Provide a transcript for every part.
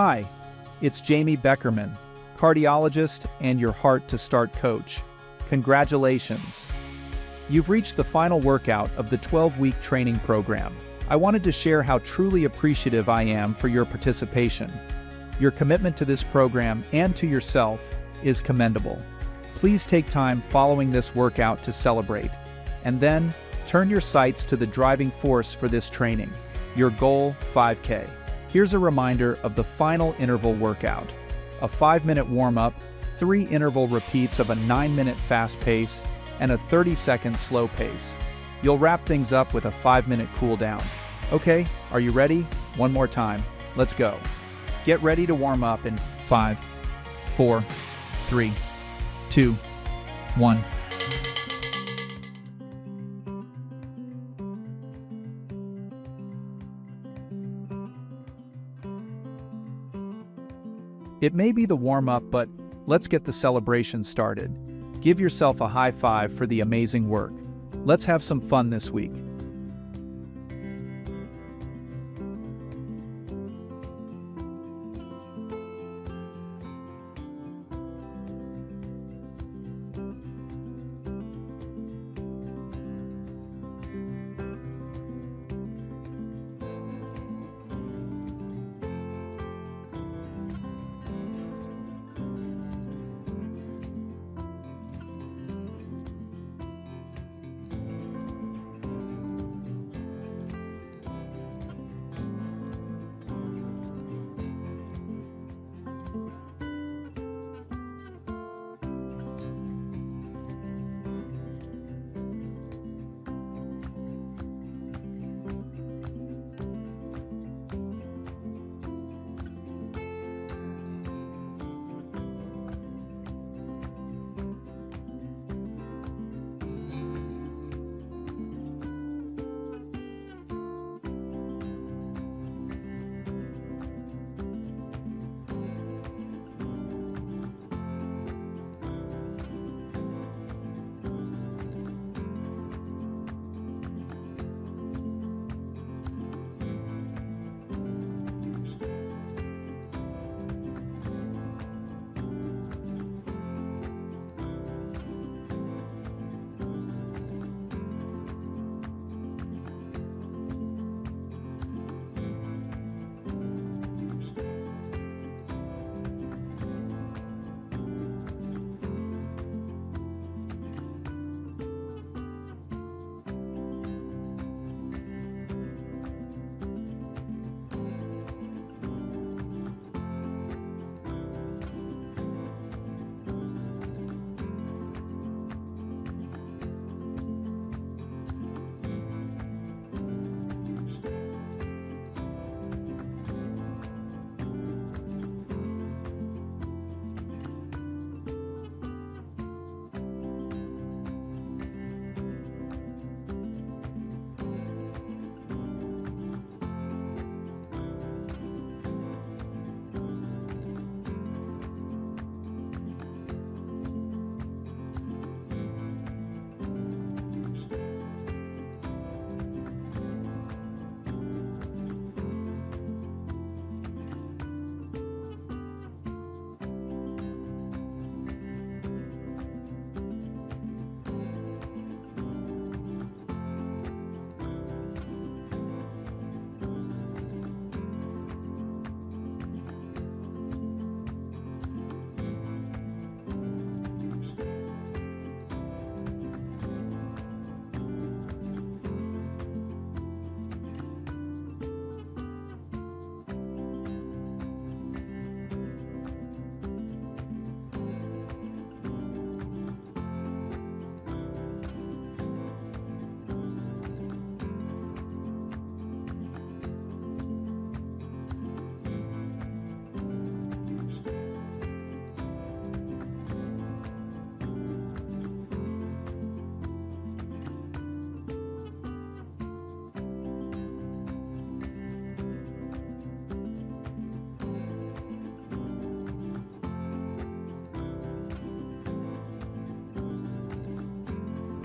Hi, it's Jamie Beckerman, cardiologist and your Heart to Start coach. Congratulations! You've reached the final workout of the 12 week training program. I wanted to share how truly appreciative I am for your participation. Your commitment to this program and to yourself is commendable. Please take time following this workout to celebrate, and then turn your sights to the driving force for this training, your goal 5K. Here's a reminder of the final interval workout a 5 minute warm up, 3 interval repeats of a 9 minute fast pace, and a 30 second slow pace. You'll wrap things up with a 5 minute cool down. Okay, are you ready? One more time. Let's go. Get ready to warm up in 5, 4, 3, 2, 1. It may be the warm up, but let's get the celebration started. Give yourself a high five for the amazing work. Let's have some fun this week.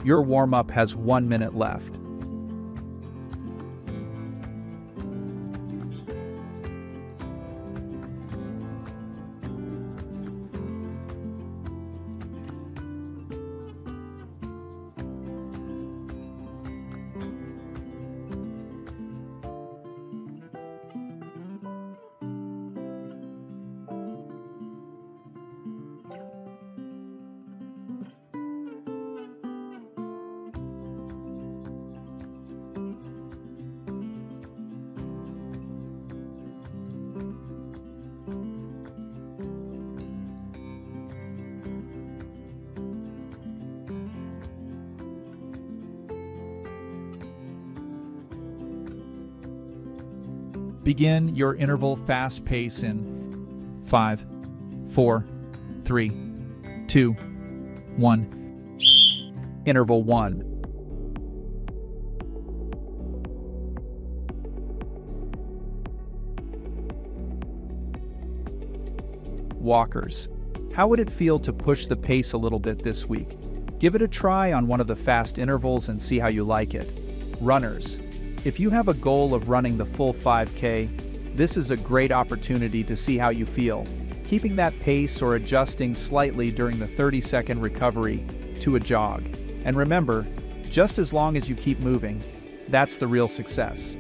Your warm up has one minute left. Begin your interval fast pace in five, four, three, two, one. Interval 1. Walkers. How would it feel to push the pace a little bit this week? Give it a try on one of the fast intervals and see how you like it. Runners. If you have a goal of running the full 5K, this is a great opportunity to see how you feel, keeping that pace or adjusting slightly during the 30 second recovery to a jog. And remember, just as long as you keep moving, that's the real success.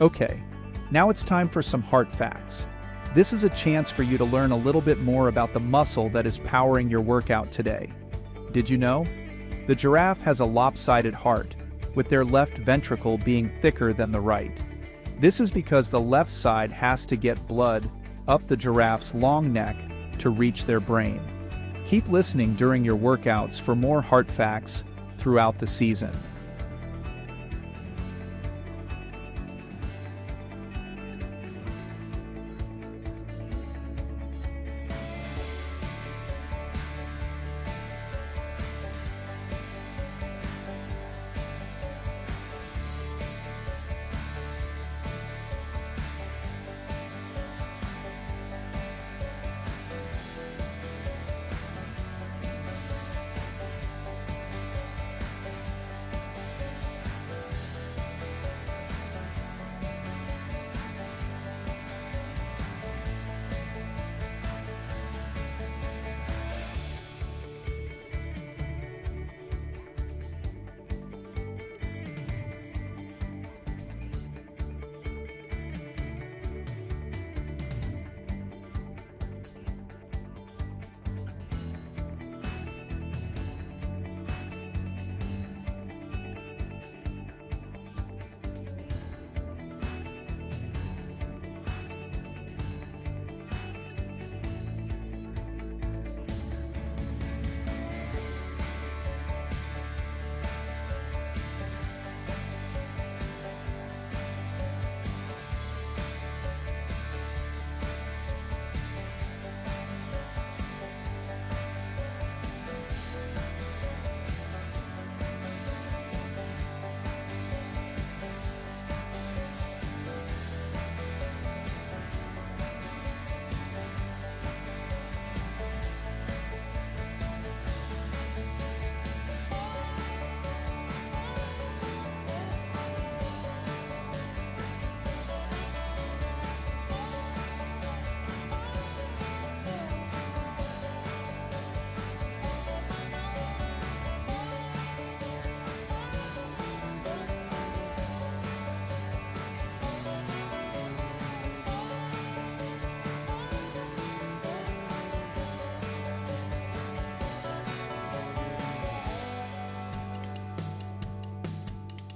Okay, now it's time for some heart facts. This is a chance for you to learn a little bit more about the muscle that is powering your workout today. Did you know? The giraffe has a lopsided heart, with their left ventricle being thicker than the right. This is because the left side has to get blood up the giraffe's long neck to reach their brain. Keep listening during your workouts for more heart facts throughout the season.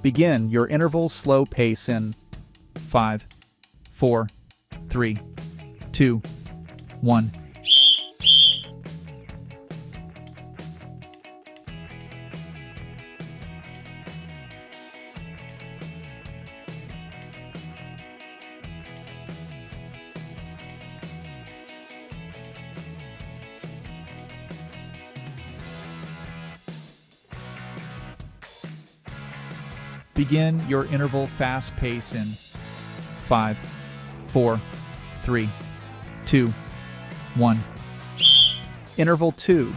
Begin your interval slow pace in 5, 4, 3, 2, 1. Begin your interval fast pace in 5, 4, 3, 2, 1. Interval 2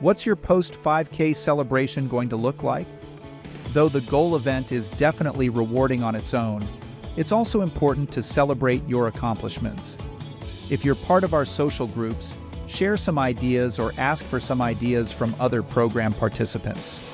What's your post 5K celebration going to look like? Though the goal event is definitely rewarding on its own, it's also important to celebrate your accomplishments. If you're part of our social groups, share some ideas or ask for some ideas from other program participants.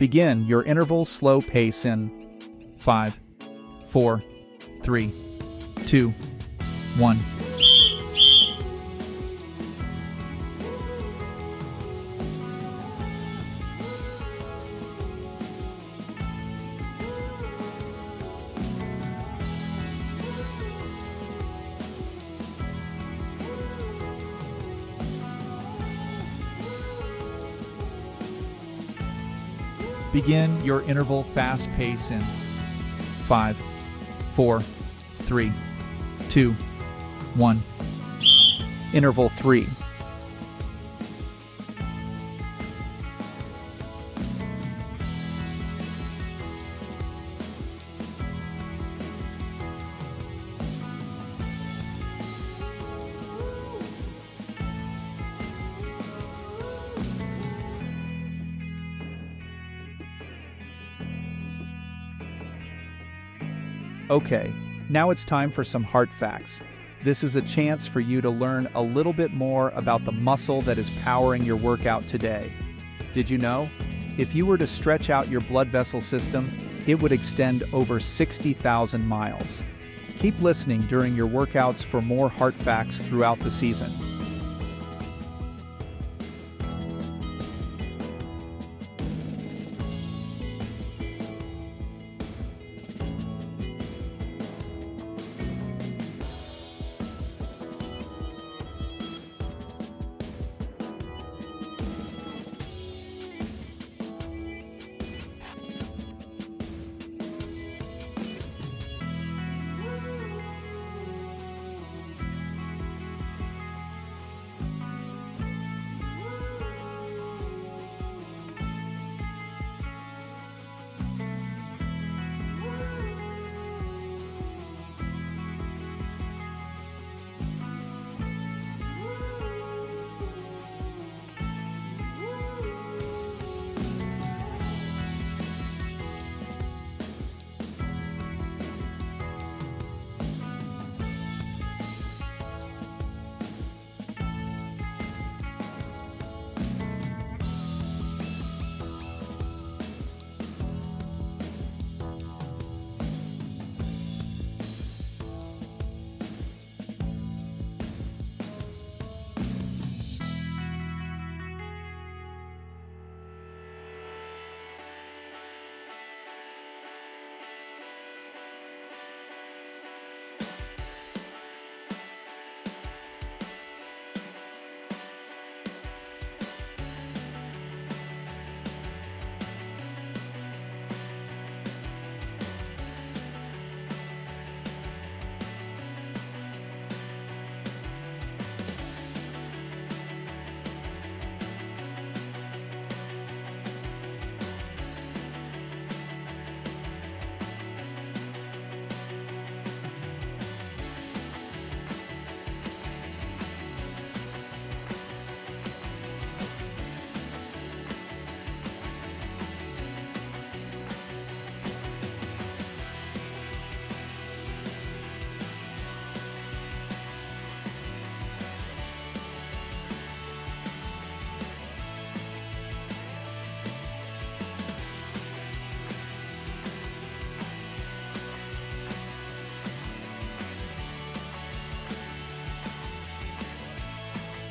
Begin your interval slow pace in five, four, three, two, one. Begin your interval fast pace in five, four, three, two, one. Interval three. Okay, now it's time for some heart facts. This is a chance for you to learn a little bit more about the muscle that is powering your workout today. Did you know? If you were to stretch out your blood vessel system, it would extend over 60,000 miles. Keep listening during your workouts for more heart facts throughout the season.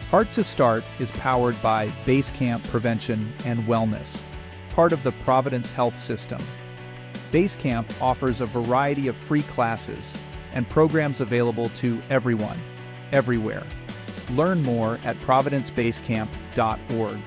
Heart to Start is powered by Basecamp Prevention and Wellness, part of the Providence Health System. Basecamp offers a variety of free classes and programs available to everyone, everywhere. Learn more at providencebasecamp.org.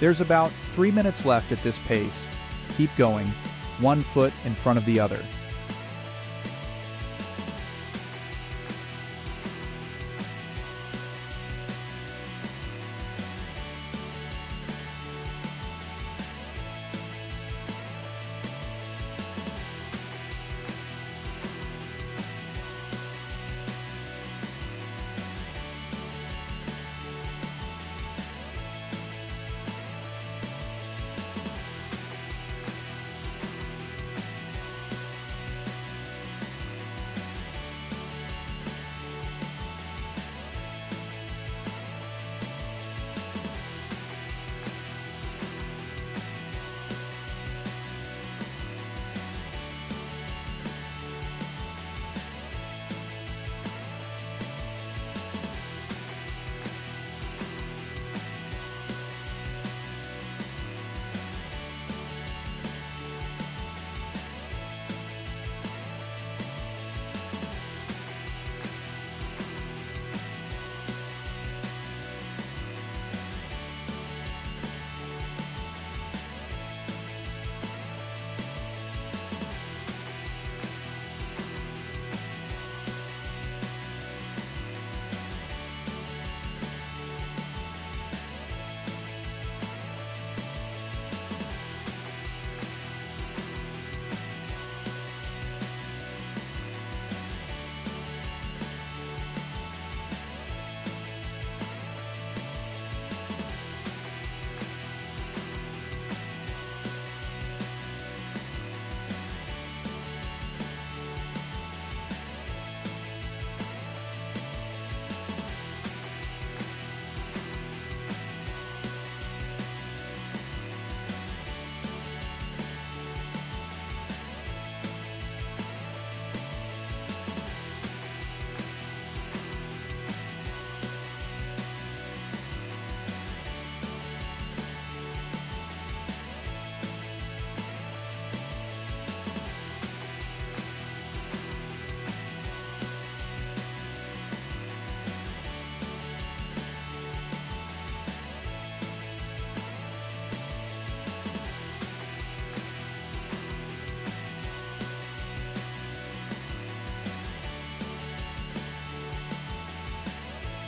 There's about three minutes left at this pace. Keep going, one foot in front of the other.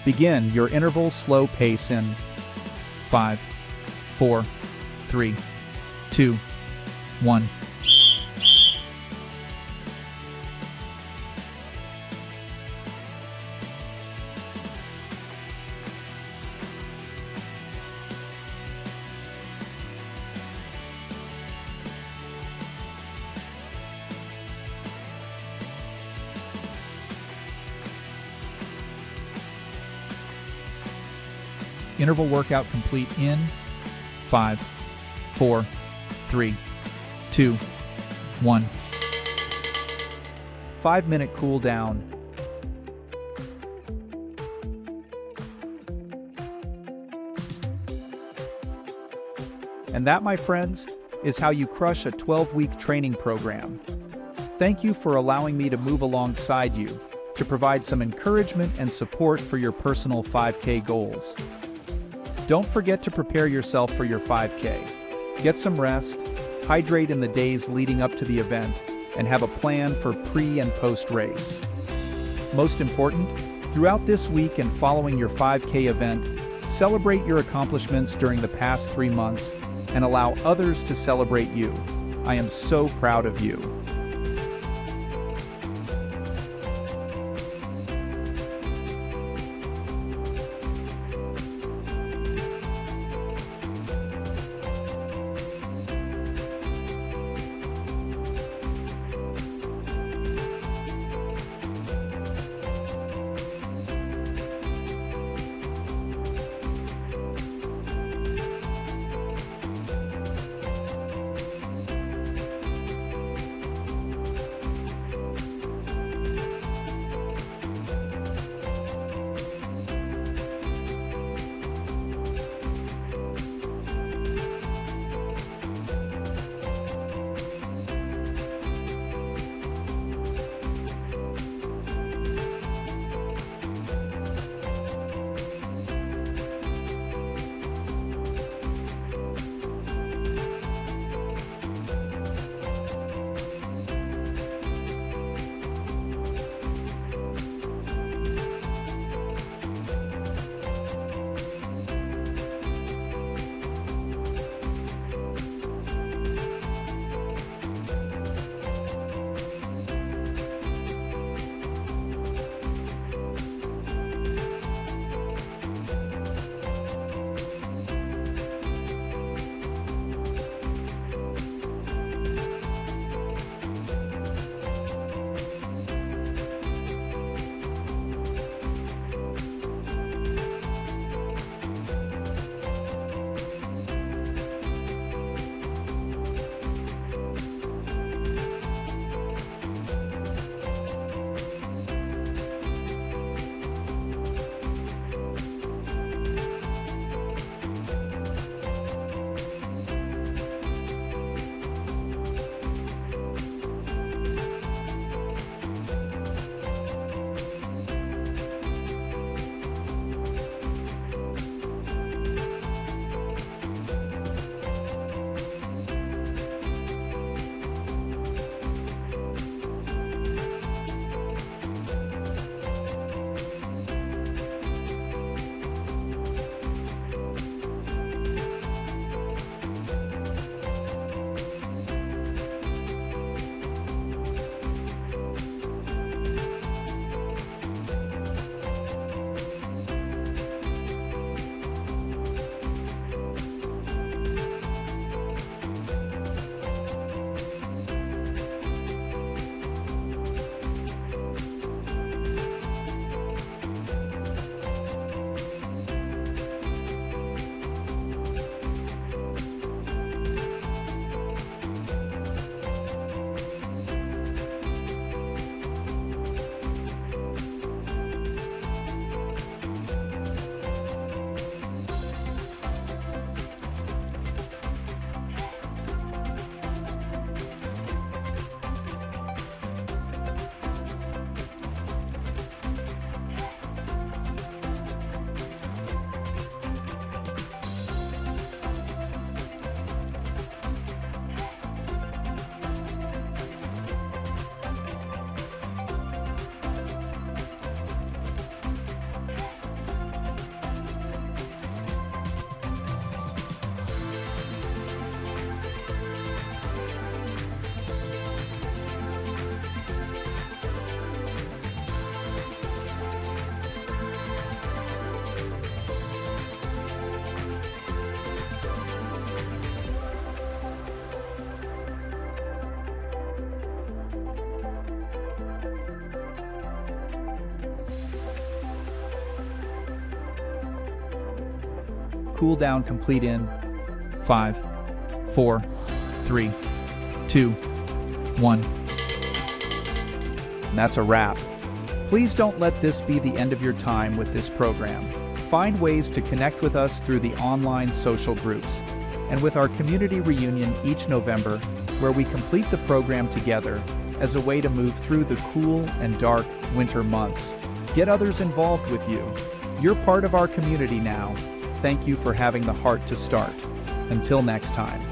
Begin your interval slow pace in 5, 4, 3, 2, 1. Interval workout complete in five, four, three, two, one. Five minute cool down. And that, my friends, is how you crush a 12 week training program. Thank you for allowing me to move alongside you to provide some encouragement and support for your personal 5K goals. Don't forget to prepare yourself for your 5K. Get some rest, hydrate in the days leading up to the event, and have a plan for pre and post race. Most important, throughout this week and following your 5K event, celebrate your accomplishments during the past three months and allow others to celebrate you. I am so proud of you. Cool down complete in five, four, three, two, one. And that's a wrap. Please don't let this be the end of your time with this program. Find ways to connect with us through the online social groups and with our community reunion each November, where we complete the program together as a way to move through the cool and dark winter months. Get others involved with you. You're part of our community now. Thank you for having the heart to start. Until next time.